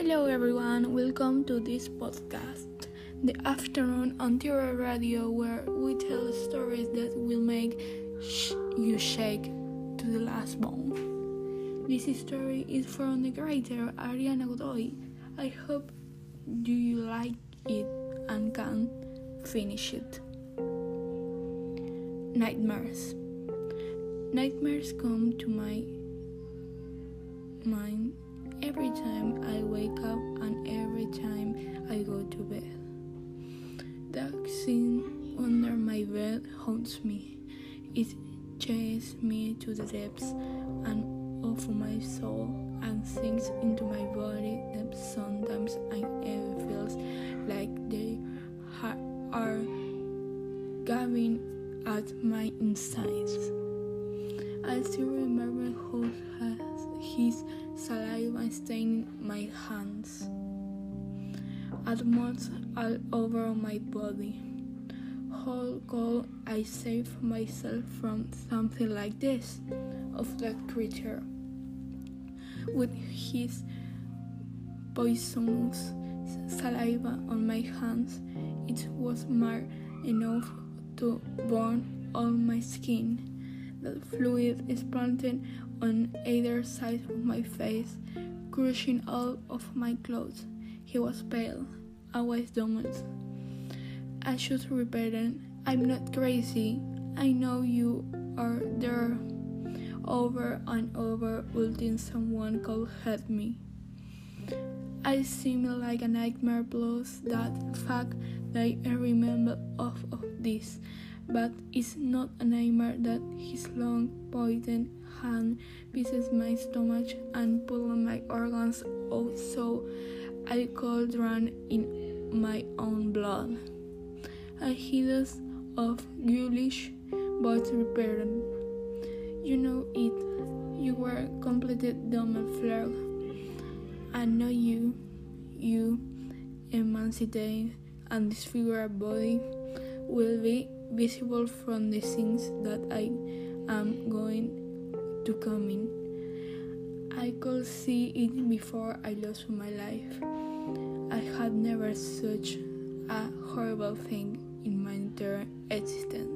Hello, everyone. Welcome to this podcast, the afternoon on Terra Radio, where we tell stories that will make sh- you shake to the last bone. This story is from the writer Ariana Godoy. I hope do you like it and can finish it. Nightmares. Nightmares come to my to bed. That scene under my bed haunts me. It chases me to the depths and of my soul and sinks into my body that sometimes I ever feels like they are giving at my insides. I still remember how his saliva stained my hands, almost all over my body. How could I save myself from something like this? Of that creature. With his poisonous saliva on my hands, it was more enough to burn all my skin. The fluid is splattered on either side of my face, crushing all of my clothes. He was pale. I was dumb. I should repeat I'm not crazy. I know you are there. Over and over, until someone could help me. I seem like a nightmare plus that fact that I remember of, of this but it's not a nightmare that his long pointed hand pieces my stomach and pulls my organs out so I could drown in my own blood. A hideous of ghoulish but repaired. You know it. You were completely dumb and flawed. I know you, you, emancipated and disfigured body will be visible from the things that I am going to come in. I could see it before I lost my life. I had never such a horrible thing in my entire existence.